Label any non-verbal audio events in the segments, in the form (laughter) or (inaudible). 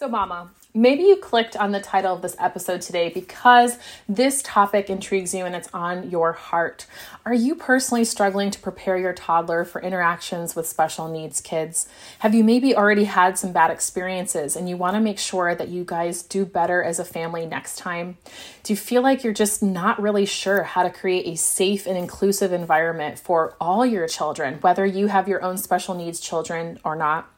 So, Mama, maybe you clicked on the title of this episode today because this topic intrigues you and it's on your heart. Are you personally struggling to prepare your toddler for interactions with special needs kids? Have you maybe already had some bad experiences and you want to make sure that you guys do better as a family next time? Do you feel like you're just not really sure how to create a safe and inclusive environment for all your children, whether you have your own special needs children or not?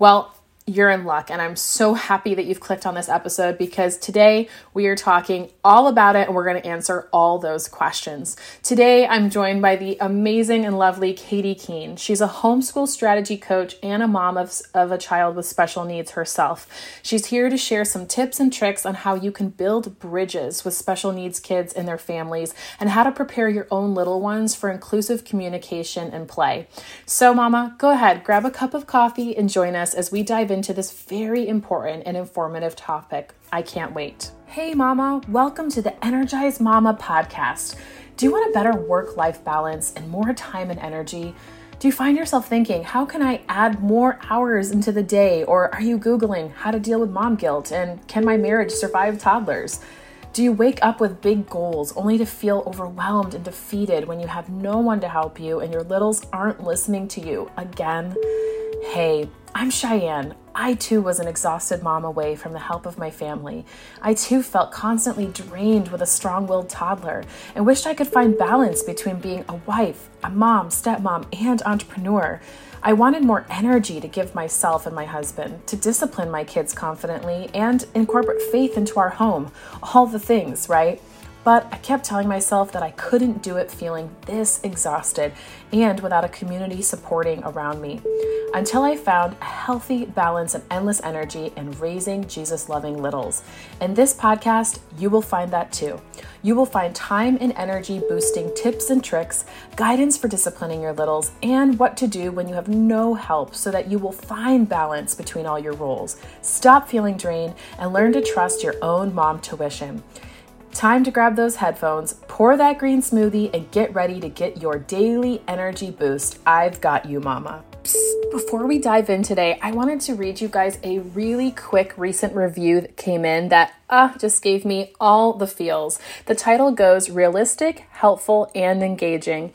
Well, you're in luck. And I'm so happy that you've clicked on this episode because today we are talking all about it and we're going to answer all those questions. Today I'm joined by the amazing and lovely Katie Keene. She's a homeschool strategy coach and a mom of, of a child with special needs herself. She's here to share some tips and tricks on how you can build bridges with special needs kids and their families and how to prepare your own little ones for inclusive communication and play. So, Mama, go ahead, grab a cup of coffee and join us as we dive into into this very important and informative topic. I can't wait. Hey, Mama, welcome to the Energized Mama podcast. Do you want a better work life balance and more time and energy? Do you find yourself thinking, how can I add more hours into the day? Or are you Googling how to deal with mom guilt and can my marriage survive toddlers? Do you wake up with big goals only to feel overwhelmed and defeated when you have no one to help you and your littles aren't listening to you again? Hey, I'm Cheyanne. I too was an exhausted mom away from the help of my family. I too felt constantly drained with a strong willed toddler and wished I could find balance between being a wife, a mom, stepmom, and entrepreneur. I wanted more energy to give myself and my husband, to discipline my kids confidently, and incorporate faith into our home. All the things, right? But I kept telling myself that I couldn't do it feeling this exhausted and without a community supporting around me until I found a healthy balance and endless energy in raising Jesus loving littles. In this podcast, you will find that too. You will find time and energy boosting tips and tricks, guidance for disciplining your littles, and what to do when you have no help so that you will find balance between all your roles. Stop feeling drained and learn to trust your own mom tuition. Time to grab those headphones, pour that green smoothie, and get ready to get your daily energy boost. I've got you, mama. Before we dive in today, I wanted to read you guys a really quick recent review that came in that uh, just gave me all the feels. The title goes Realistic, Helpful, and Engaging.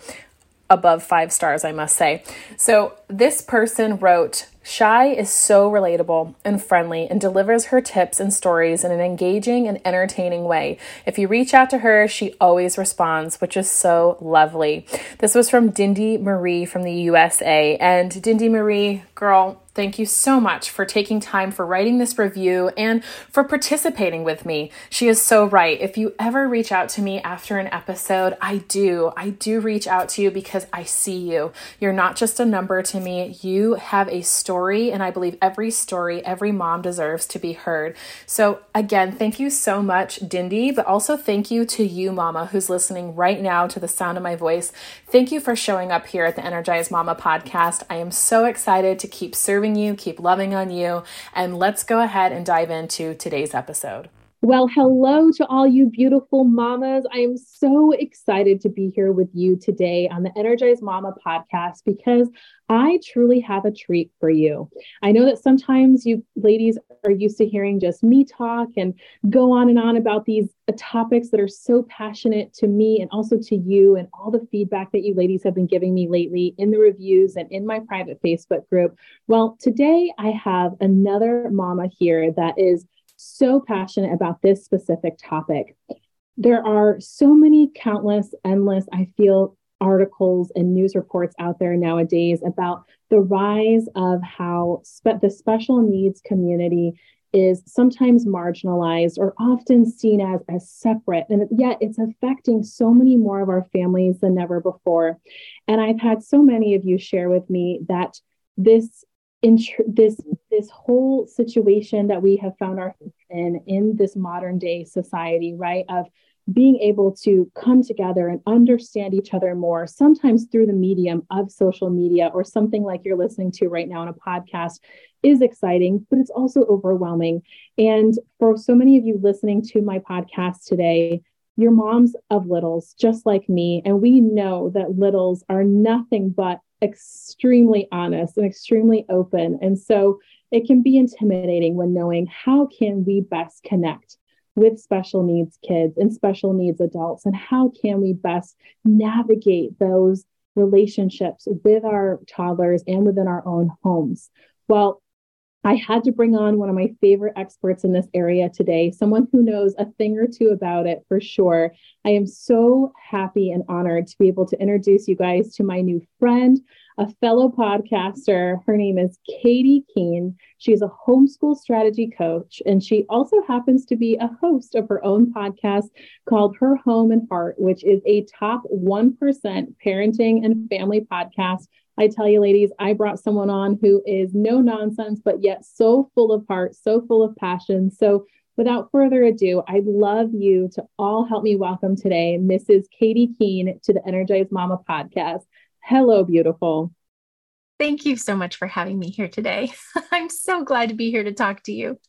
Above five stars, I must say. So, this person wrote, Shy is so relatable and friendly and delivers her tips and stories in an engaging and entertaining way. If you reach out to her, she always responds, which is so lovely. This was from Dindy Marie from the USA. And Dindy Marie, girl, Thank you so much for taking time for writing this review and for participating with me. She is so right. If you ever reach out to me after an episode, I do. I do reach out to you because I see you. You're not just a number to me, you have a story, and I believe every story, every mom deserves to be heard. So, again, thank you so much, Dindy, but also thank you to you, Mama, who's listening right now to the sound of my voice. Thank you for showing up here at the Energized Mama podcast. I am so excited to keep serving you, keep loving on you. And let's go ahead and dive into today's episode. Well, hello to all you beautiful mamas. I am so excited to be here with you today on the Energized Mama podcast because I truly have a treat for you. I know that sometimes you ladies are used to hearing just me talk and go on and on about these uh, topics that are so passionate to me and also to you, and all the feedback that you ladies have been giving me lately in the reviews and in my private Facebook group. Well, today I have another mama here that is so passionate about this specific topic. There are so many countless, endless, I feel, articles and news reports out there nowadays about the rise of how spe- the special needs community is sometimes marginalized or often seen as as separate and yet it's affecting so many more of our families than ever before and i've had so many of you share with me that this this this whole situation that we have found ourselves in in this modern day society right of being able to come together and understand each other more sometimes through the medium of social media or something like you're listening to right now on a podcast is exciting but it's also overwhelming and for so many of you listening to my podcast today you're moms of littles just like me and we know that littles are nothing but extremely honest and extremely open. And so it can be intimidating when knowing how can we best connect with special needs kids and special needs adults and how can we best navigate those relationships with our toddlers and within our own homes well I had to bring on one of my favorite experts in this area today, someone who knows a thing or two about it for sure. I am so happy and honored to be able to introduce you guys to my new friend, a fellow podcaster. Her name is Katie Keene. She's a homeschool strategy coach, and she also happens to be a host of her own podcast called Her Home and Heart, which is a top 1% parenting and family podcast I tell you, ladies, I brought someone on who is no nonsense, but yet so full of heart, so full of passion. So, without further ado, I'd love you to all help me welcome today Mrs. Katie Keene to the Energized Mama podcast. Hello, beautiful. Thank you so much for having me here today. (laughs) I'm so glad to be here to talk to you.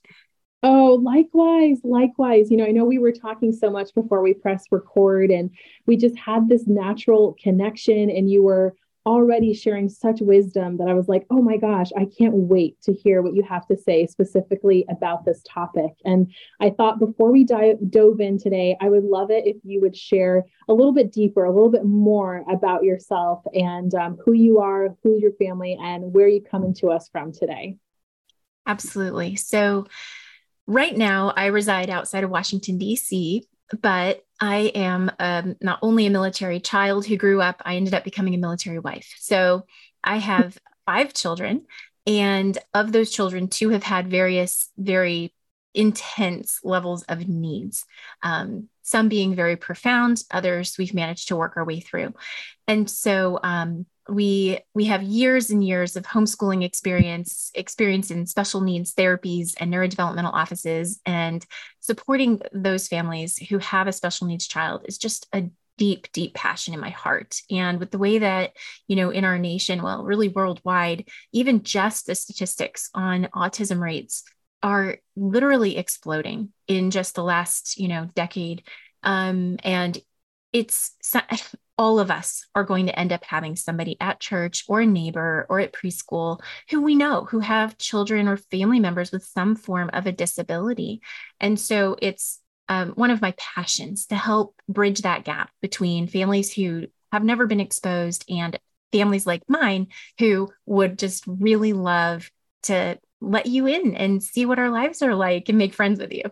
Oh, likewise, likewise. You know, I know we were talking so much before we pressed record, and we just had this natural connection, and you were already sharing such wisdom that I was like, oh my gosh, I can't wait to hear what you have to say specifically about this topic. And I thought before we dive, dove in today, I would love it if you would share a little bit deeper, a little bit more about yourself and um, who you are, who your family, and where you're coming to us from today. Absolutely. So, right now, I reside outside of Washington, D.C but I am um, not only a military child who grew up, I ended up becoming a military wife. So I have (laughs) five children, and of those children, two have had various, very intense levels of needs. Um, some being very profound, others we've managed to work our way through. And so um, we we have years and years of homeschooling experience experience in special needs therapies and neurodevelopmental offices and supporting those families who have a special needs child is just a deep deep passion in my heart. And with the way that you know in our nation well really worldwide even just the statistics on autism rates are literally exploding in just the last you know decade. Um, and it's (laughs) all of us are going to end up having somebody at church or a neighbor or at preschool who we know who have children or family members with some form of a disability. And so it's um, one of my passions to help bridge that gap between families who have never been exposed and families like mine who would just really love to let you in and see what our lives are like and make friends with you.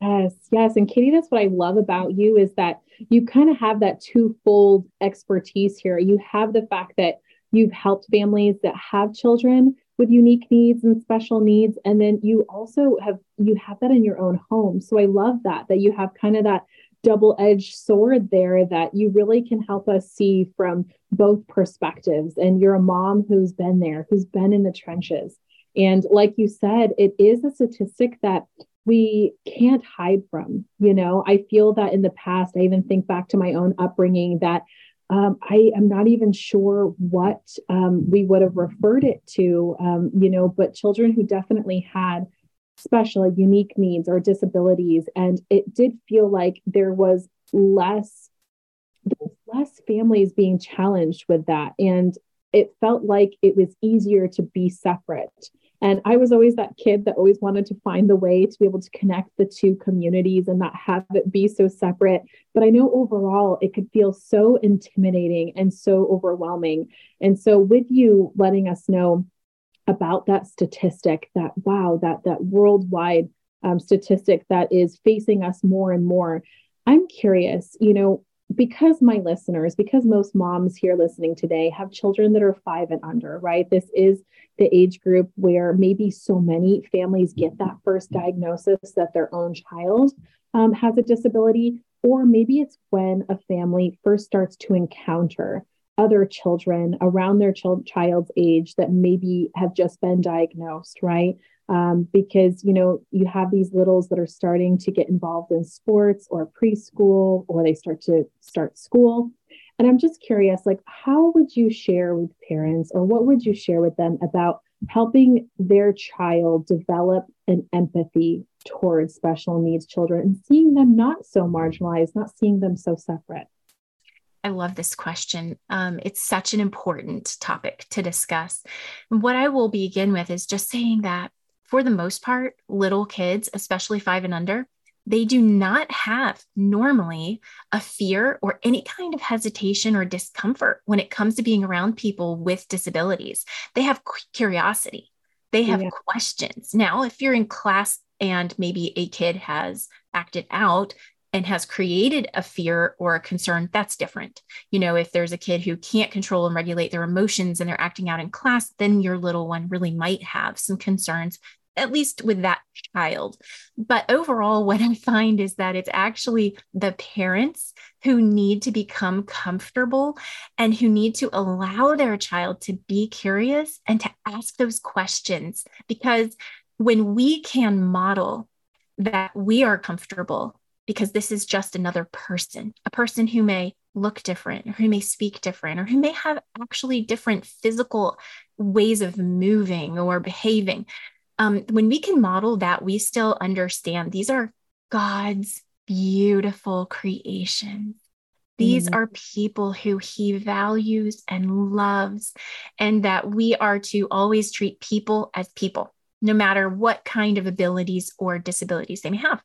Yes, yes. And Katie, that's what I love about you is that you kind of have that twofold expertise here. You have the fact that you've helped families that have children with unique needs and special needs and then you also have you have that in your own home so i love that that you have kind of that double-edged sword there that you really can help us see from both perspectives and you're a mom who's been there who's been in the trenches and like you said it is a statistic that we can't hide from. You know, I feel that in the past, I even think back to my own upbringing that um, I am not even sure what um, we would have referred it to, um, you know, but children who definitely had special, unique needs or disabilities. And it did feel like there was less, less families being challenged with that. And it felt like it was easier to be separate and I was always that kid that always wanted to find the way to be able to connect the two communities and not have it be so separate. But I know overall it could feel so intimidating and so overwhelming. And so, with you letting us know about that statistic, that wow, that that worldwide um, statistic that is facing us more and more, I'm curious, you know, because my listeners, because most moms here listening today have children that are five and under, right? This is the age group where maybe so many families get that first diagnosis that their own child um, has a disability, or maybe it's when a family first starts to encounter other children around their ch- child's age that maybe have just been diagnosed, right? Um, because you know you have these littles that are starting to get involved in sports or preschool, or they start to start school, and I'm just curious, like, how would you share with parents or what would you share with them about helping their child develop an empathy towards special needs children and seeing them not so marginalized, not seeing them so separate? I love this question. Um, it's such an important topic to discuss. What I will begin with is just saying that for the most part, little kids, especially five and under, they do not have normally a fear or any kind of hesitation or discomfort when it comes to being around people with disabilities. They have curiosity, they have yeah. questions. Now, if you're in class and maybe a kid has acted out, and has created a fear or a concern, that's different. You know, if there's a kid who can't control and regulate their emotions and they're acting out in class, then your little one really might have some concerns at least with that child. But overall, what I find is that it's actually the parents who need to become comfortable and who need to allow their child to be curious and to ask those questions. Because when we can model that we are comfortable, because this is just another person, a person who may look different, or who may speak different, or who may have actually different physical ways of moving or behaving um, when we can model that, we still understand these are God's beautiful creations. These mm-hmm. are people who he values and loves, and that we are to always treat people as people, no matter what kind of abilities or disabilities they may have.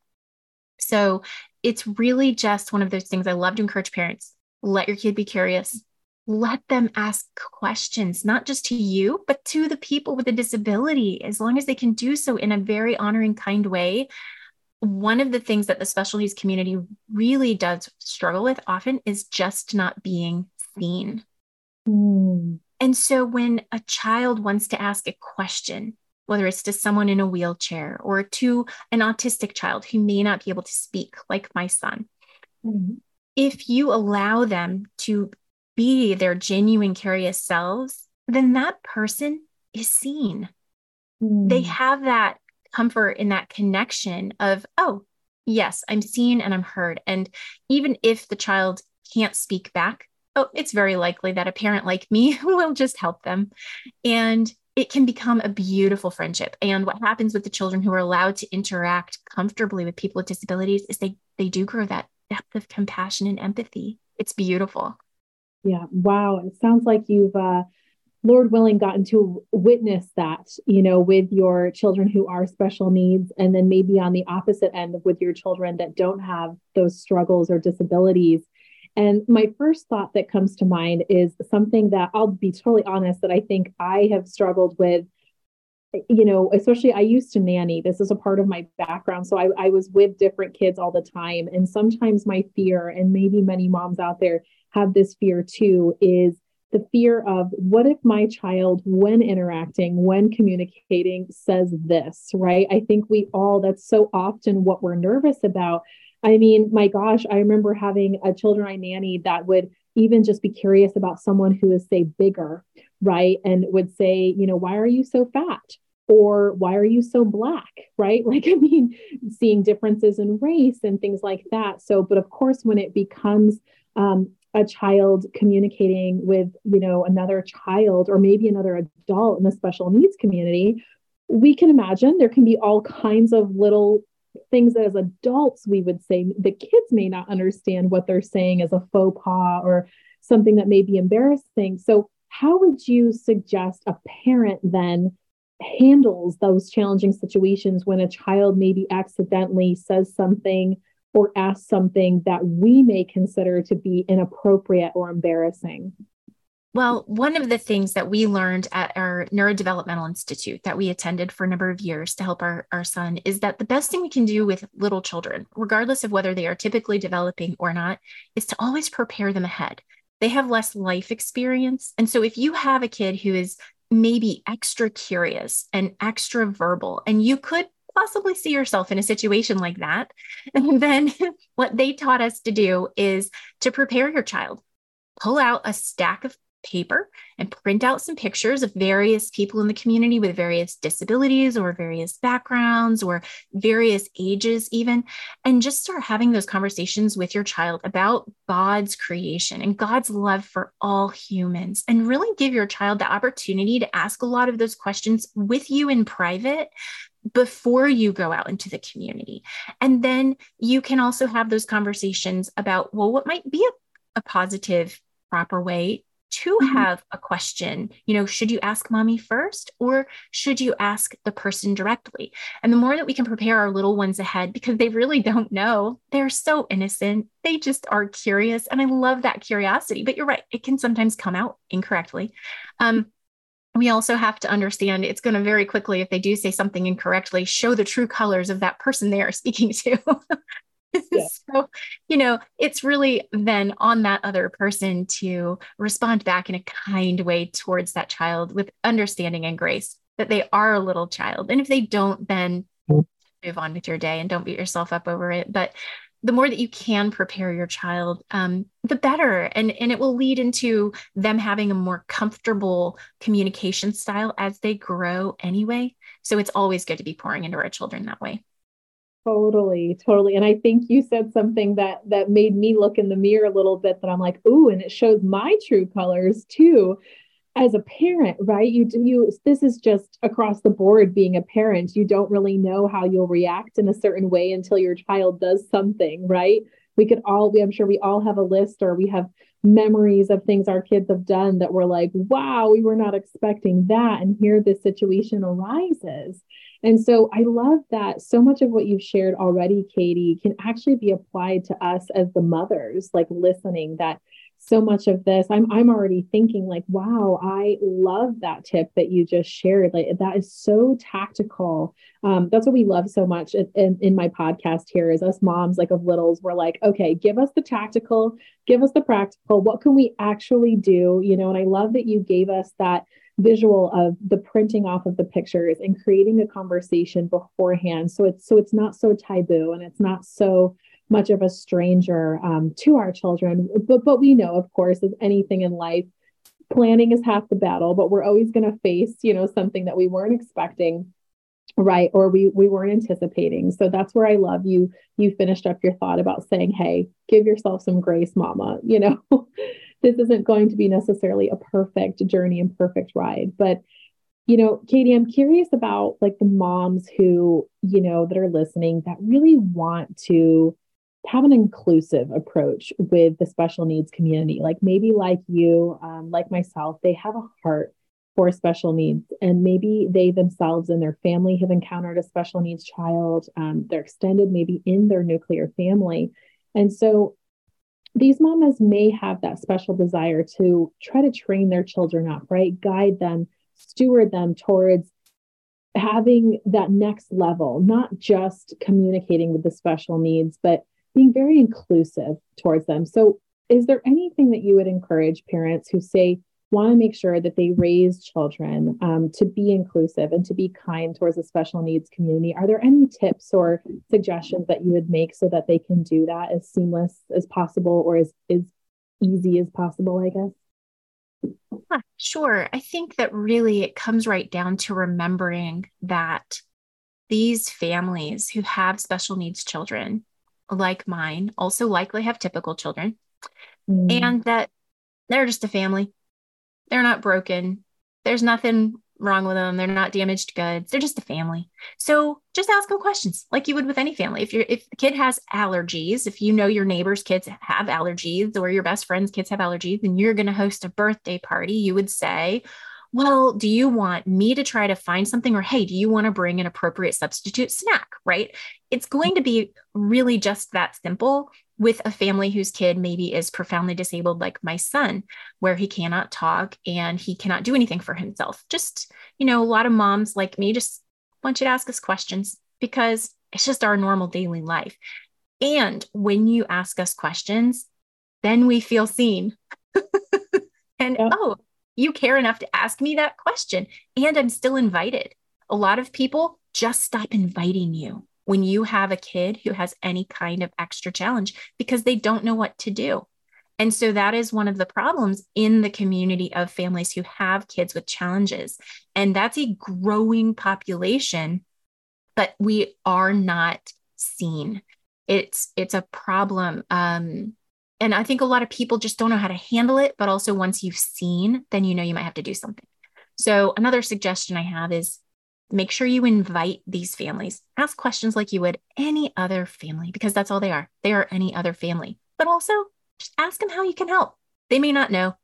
So it's really just one of those things I love to encourage parents let your kid be curious, let them ask questions, not just to you, but to the people with a disability, as long as they can do so in a very honoring, kind way. One of the things that the special needs community really does struggle with often is just not being seen. Mm. And so when a child wants to ask a question, whether it's to someone in a wheelchair or to an autistic child who may not be able to speak, like my son, mm. if you allow them to be their genuine, curious selves, then that person is seen. Mm. They have that comfort in that connection of, oh, yes, I'm seen and I'm heard. And even if the child can't speak back, oh, it's very likely that a parent like me (laughs) will just help them. And it can become a beautiful friendship. And what happens with the children who are allowed to interact comfortably with people with disabilities is they they do grow that depth of compassion and empathy. It's beautiful. Yeah. Wow. It sounds like you've, uh, Lord willing, gotten to witness that, you know, with your children who are special needs, and then maybe on the opposite end with your children that don't have those struggles or disabilities. And my first thought that comes to mind is something that I'll be totally honest that I think I have struggled with. You know, especially I used to nanny. This is a part of my background. So I, I was with different kids all the time. And sometimes my fear, and maybe many moms out there have this fear too is the fear of what if my child, when interacting, when communicating, says this, right? I think we all, that's so often what we're nervous about. I mean, my gosh, I remember having a children I nanny that would even just be curious about someone who is, say, bigger, right? And would say, you know, why are you so fat? Or why are you so black, right? (laughs) Like, I mean, seeing differences in race and things like that. So, but of course, when it becomes um, a child communicating with you know another child or maybe another adult in the special needs community we can imagine there can be all kinds of little things that as adults we would say the kids may not understand what they're saying as a faux pas or something that may be embarrassing so how would you suggest a parent then handles those challenging situations when a child maybe accidentally says something or asks something that we may consider to be inappropriate or embarrassing? Well, one of the things that we learned at our Neurodevelopmental Institute that we attended for a number of years to help our, our son is that the best thing we can do with little children, regardless of whether they are typically developing or not, is to always prepare them ahead. They have less life experience. And so if you have a kid who is maybe extra curious and extra verbal, and you could possibly see yourself in a situation like that. (laughs) Then (laughs) what they taught us to do is to prepare your child. Pull out a stack of paper and print out some pictures of various people in the community with various disabilities or various backgrounds or various ages, even, and just start having those conversations with your child about God's creation and God's love for all humans. And really give your child the opportunity to ask a lot of those questions with you in private before you go out into the community. And then you can also have those conversations about, well, what might be a a positive, proper way to mm-hmm. have a question. You know, should you ask mommy first or should you ask the person directly? And the more that we can prepare our little ones ahead, because they really don't know, they're so innocent. They just are curious. And I love that curiosity. But you're right, it can sometimes come out incorrectly. Um, we also have to understand it's going to very quickly, if they do say something incorrectly, show the true colors of that person they are speaking to. (laughs) (laughs) Yeah. so, you know, it's really then on that other person to respond back in a kind way towards that child with understanding and grace that they are a little child. And if they don't, then mm-hmm. move on with your day and don't beat yourself up over it. But the more that you can prepare your child, um, the better. And, and it will lead into them having a more comfortable communication style as they grow anyway. So it's always good to be pouring into our children that way. Totally, totally. And I think you said something that that made me look in the mirror a little bit that I'm like, ooh, and it shows my true colors too as a parent, right? You do you this is just across the board being a parent. You don't really know how you'll react in a certain way until your child does something, right? We could all we I'm sure we all have a list or we have memories of things our kids have done that we're like, wow, we were not expecting that. And here this situation arises. And so I love that so much of what you've shared already, Katie, can actually be applied to us as the mothers, like listening that so much of this. I'm i'm already thinking like wow i love that tip that you just shared. Like that is so tactical. Um, that's what we love so much in, in, in, my podcast here is us moms like of littles. We're like okay give us the tactical give us the practical. What can we actually do? You know and i love that you gave us that visual of the printing off of the pictures and creating a conversation beforehand so it's so it's not so taboo and it's not so much of a stranger um, to our children. But but we know, of course, as anything in life, planning is half the battle. But we're always going to face, you know, something that we weren't expecting, right? Or we we weren't anticipating. So that's where I love you. You finished up your thought about saying, "Hey, give yourself some grace, Mama." You know, (laughs) this isn't going to be necessarily a perfect journey and perfect ride, but you know, Katie, I'm curious about like the moms who, you know, that are listening that really want to have an inclusive approach with the special needs community. Like maybe like you, um, like myself, they have a heart for special needs, and maybe they themselves and their family have encountered a special needs child. Um, they're extended maybe in their nuclear family, and so these mamas may have that special desire to try to train their children up, right? Guide them, steward them towards having that next level, not just communicating with the special needs, but being very inclusive towards them. So, is there anything that you would encourage parents who say, want to make sure that they raise children um, to be inclusive and to be kind towards the special needs community. Are there any tips or suggestions that you would make so that they can do that as seamless as possible or as, as easy as possible, I guess? Yeah, sure. I think that really it comes right down to remembering that these families who have special needs children like mine also likely have typical children mm. and that they're just a family. They're not broken. There's nothing wrong with them. They're not damaged goods. They're just a family. So just ask them questions like you would with any family. If you're if the kid has allergies, if you know your neighbor's kids have allergies or your best friend's kids have allergies and you're going to host a birthday party, you would say, well, do you want me to try to find something? Or, hey, do you want to bring an appropriate substitute snack? Right? It's going to be really just that simple with a family whose kid maybe is profoundly disabled, like my son, where he cannot talk and he cannot do anything for himself. Just, you know, a lot of moms like me just want you to ask us questions because it's just our normal daily life. And when you ask us questions, then we feel seen. (laughs) and yeah. oh, you care enough to ask me that question. And I'm still invited. A lot of people just stop inviting you when you have a kid who has any kind of extra challenge because they don't know what to do. And so that is one of the problems in the community of families who have kids with challenges. And that's a growing population, but we are not seen. It's it's a problem. Um, and I think a lot of people just don't know how to handle it. But also, once you've seen, then you know you might have to do something. So, another suggestion I have is make sure you invite these families. Ask questions like you would any other family, because that's all they are. They are any other family. But also just ask them how you can help. They may not know.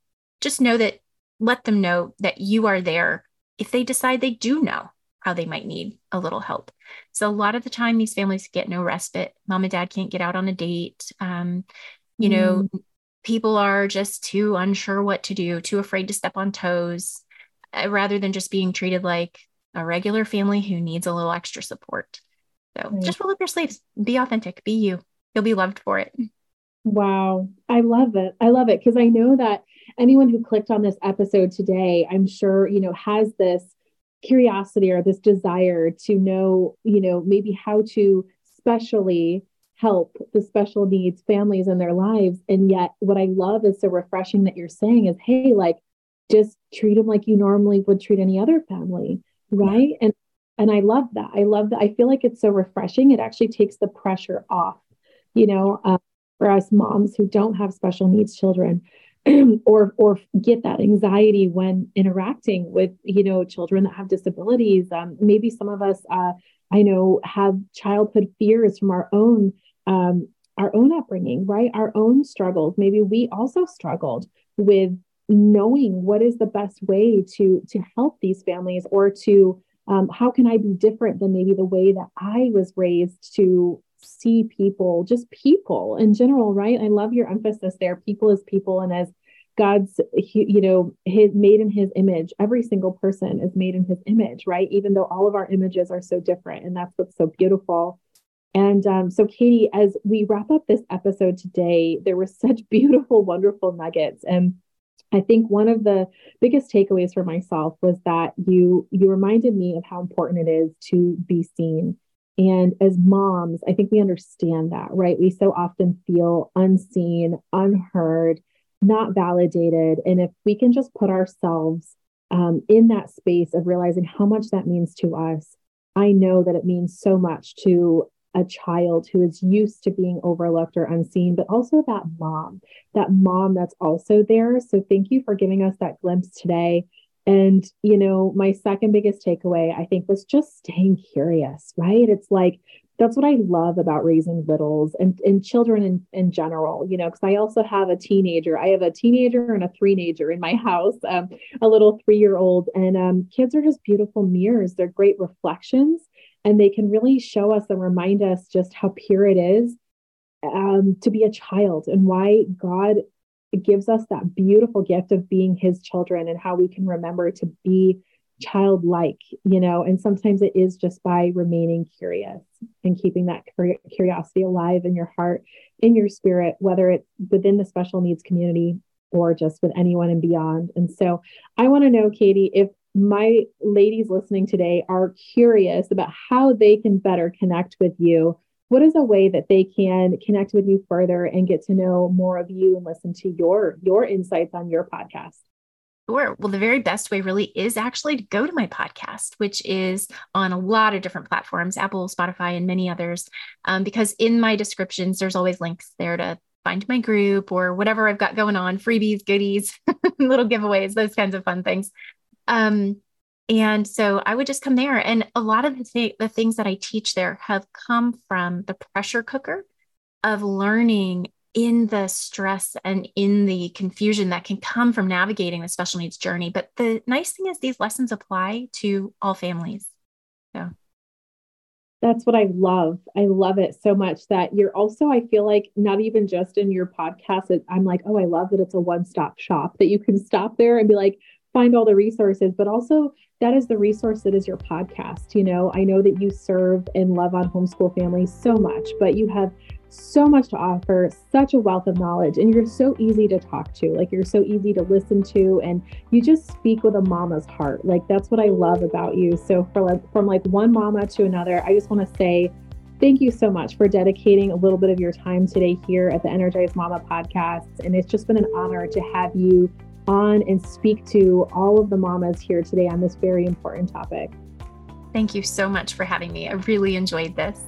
Just know that, let them know that you are there if they decide they do know how they might need a little help. So, a lot of the time, these families get no respite. Mom and dad can't get out on a date. Um, you mm. know, people are just too unsure what to do, too afraid to step on toes, uh, rather than just being treated like a regular family who needs a little extra support. So, right. just roll up your sleeves, be authentic, be you. You'll be loved for it. Wow. I love it. I love it because I know that anyone who clicked on this episode today, I'm sure, you know, has this curiosity or this desire to know, you know, maybe how to specially help the special needs families in their lives. And yet, what I love is so refreshing that you're saying is, hey, like, just treat them like you normally would treat any other family, right? And and I love that. I love that. I feel like it's so refreshing. It actually takes the pressure off, you know, um, for us moms who don't have special needs children (clears throat) or or get that anxiety when interacting with you know children that have disabilities um, maybe some of us uh, i know have childhood fears from our own um, our own upbringing right our own struggles maybe we also struggled with knowing what is the best way to to help these families or to um, how can i be different than maybe the way that i was raised to see people, just people in general, right? I love your emphasis there. People as people and as God's, you know, his made in his image. Every single person is made in his image, right? Even though all of our images are so different. And that's what's so beautiful. And um, so, Katie, as we wrap up this episode today, there were such (laughs) beautiful, wonderful nuggets. And I think one of the biggest takeaways for myself was that you you reminded me of how important it is to be seen and as moms, I think we understand that, right? We so often feel unseen, unheard, not validated. And if we can just put ourselves um, in that space of realizing how much that means to us, I know that it means so much to a child who is used to being overlooked or unseen, but also that mom, that mom that's also there. So thank you for giving us that glimpse today. And, you know, my second biggest takeaway, I think, was just staying curious, right? It's like, that's what I love about raising littles and, and children in, in general, you know, because I also have a teenager. I have a teenager and a three-nager in my (laughs) house, um, a little three-year-old. And um, kids are just beautiful mirrors. They're great reflections and they can really show us and remind us just how pure it is um, to be a child and why God gives us that beautiful gift of being his children and how we can remember to be childlike, you know, and sometimes it is just by remaining curious and keeping that curiosity alive in your heart, in your spirit, whether it's within the special needs community or just with anyone and beyond. And so I want to know, Katie, if my ladies listening today are curious about how they can better connect with you what is a way that they can connect with you further and get to know more of you and listen to your your insights on your podcast Sure. Well, the very best way really is actually to go to my podcast, which is on a lot of different platforms, Apple, Spotify, and many others. Um, because in my descriptions, there's always links there to find my group or whatever I've got going on, freebies, goodies, (laughs) little giveaways, those kinds of fun things. Um, and so I would just come there. And a lot of the, th- the things that I teach there have come from the pressure cooker of learning in the stress and in the confusion that can come from navigating the special needs journey. But the nice thing is, these lessons apply to all families. So that's what I love. I love it so much that you're also, I feel like, not even just in your podcast. I'm like, oh, I love that it's a one stop shop that you can stop there and be like, find all the resources, but also that is the resource that is your podcast. You know, I know that you serve and love on homeschool families so much, but you have so much to offer, such a wealth of knowledge, and you're so easy to talk to. Like you're so easy to listen to, and you just speak with a mama's heart. Like that's what I love about you. So for like from like one mama to another, I just want to say thank you so much for dedicating a little bit of your time today here at the Energized Mama podcast. And it's just been an honor to have you on and speak to all of the mamas here today on this very important topic. Thank you so much for having me. I really enjoyed this.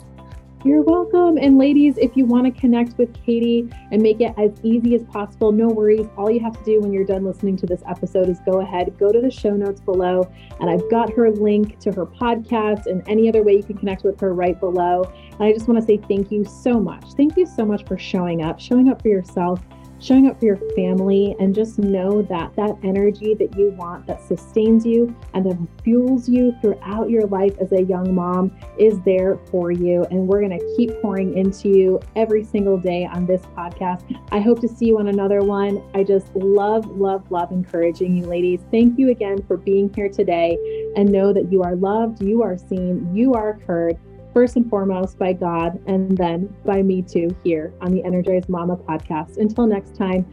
You're welcome. And ladies, if you want to connect with Katie and make it as easy as possible, no worries. All you have to do when you're done listening to this episode is go ahead, go to the show notes below, and I've got her link to her podcast and any other way you can connect with her right below. And I just want to say thank you so much. Thank you so much for showing up, showing up for yourself, showing up for your family, and just know that that energy that you want that sustains you and that fuels you throughout your life as a young mom is there for you. And we're going to keep pouring into you every single day on this podcast. I hope to see you on another one. I just love, love, love encouraging you, ladies. Thank you again for being here today and know that you are loved, you are seen, you are heard first and foremost by God and then by me too here on the Energized Mama podcast. Until next time,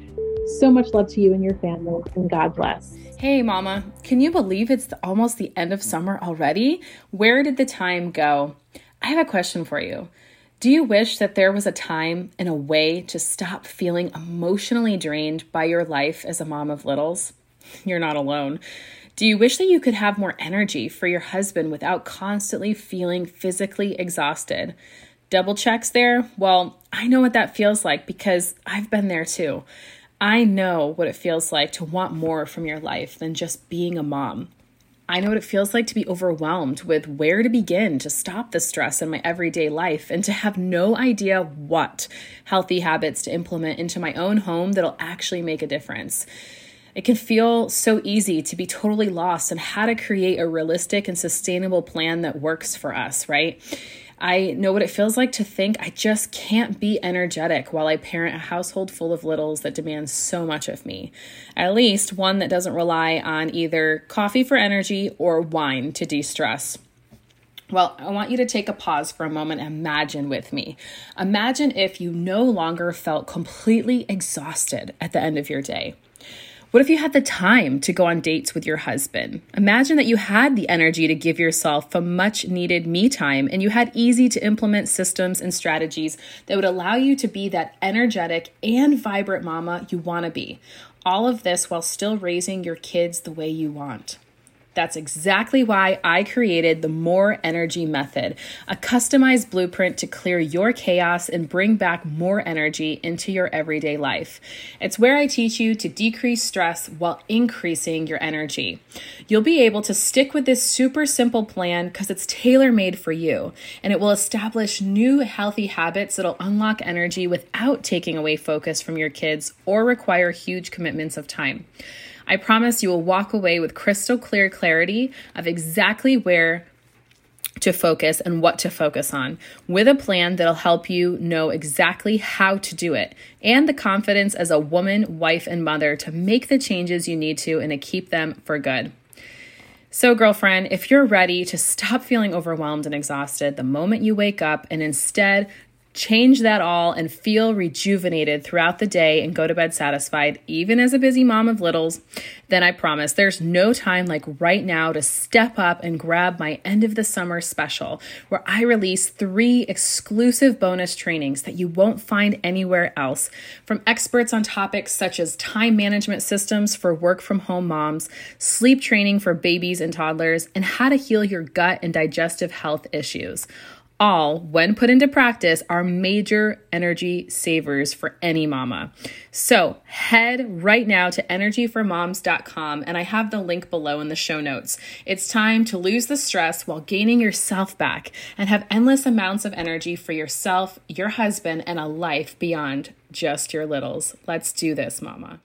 so much love to you and your family and God bless. Hey, Mama, can you believe it's almost the end of summer already? Where did the time go? I have a question for you. Do you wish that there was a time and a way to stop feeling emotionally drained by your life as a mom of littles? You're not alone. Do you wish that you could have more energy for your husband without constantly feeling physically exhausted? Double checks there? Well, I know what that feels like because I've been there too. I know what it feels like to want more from your life than just being a mom. I know what it feels like to be overwhelmed with where to begin to stop the stress in my everyday life and to have no idea what healthy habits to implement into my own home that'll actually make a difference. It can feel so easy to be totally lost on how to create a realistic and sustainable plan that works for us, right? I know what it feels like to think I just can't be energetic while I parent a household full of littles that demands so much of me. At least one that doesn't rely on either coffee for energy or wine to de stress. Well, I want you to take a pause for a moment imagine with me. Imagine if you no longer felt completely exhausted at the end of your day. What if you had the time to go on dates with your husband? Imagine that you had the energy to give yourself a much needed me time and you had easy to implement systems and strategies that would allow you to be that energetic and vibrant mama you want to be. All of this while still raising your kids the way you want. That's exactly why I created the More Energy Method, a customized blueprint to clear your chaos and bring back more energy into your everyday life. It's where I teach you to decrease stress while increasing your energy. You'll be able to stick with this super simple plan because it's tailor made for you, and it will establish new healthy habits that'll unlock energy without taking away focus from your kids or require huge commitments of time. I promise you will walk away with crystal clear clarity of exactly where to focus and what to focus on with a plan that'll help you know exactly how to do it and the confidence as a woman, wife, and mother to make the changes you need to and to keep them for good. So, girlfriend, if you're ready to stop feeling overwhelmed and exhausted the moment you wake up and instead change that all and feel rejuvenated throughout the day and go to bed satisfied, even as a busy mom of littles, then I promise there's no time like right now to step up and grab my end of the summer special, where I release three exclusive bonus trainings that you won't find anywhere else from experts on topics such as time management systems for work from home moms, sleep training for babies and toddlers, and how to heal your gut and digestive health issues all, when put into practice, are major energy savers for any mama. So head right now to energyformoms.com and I have the link below in the show notes. It's time to lose the stress while gaining yourself back and have endless amounts of energy for yourself, your husband, and a life beyond just your littles. Let's do this, mama.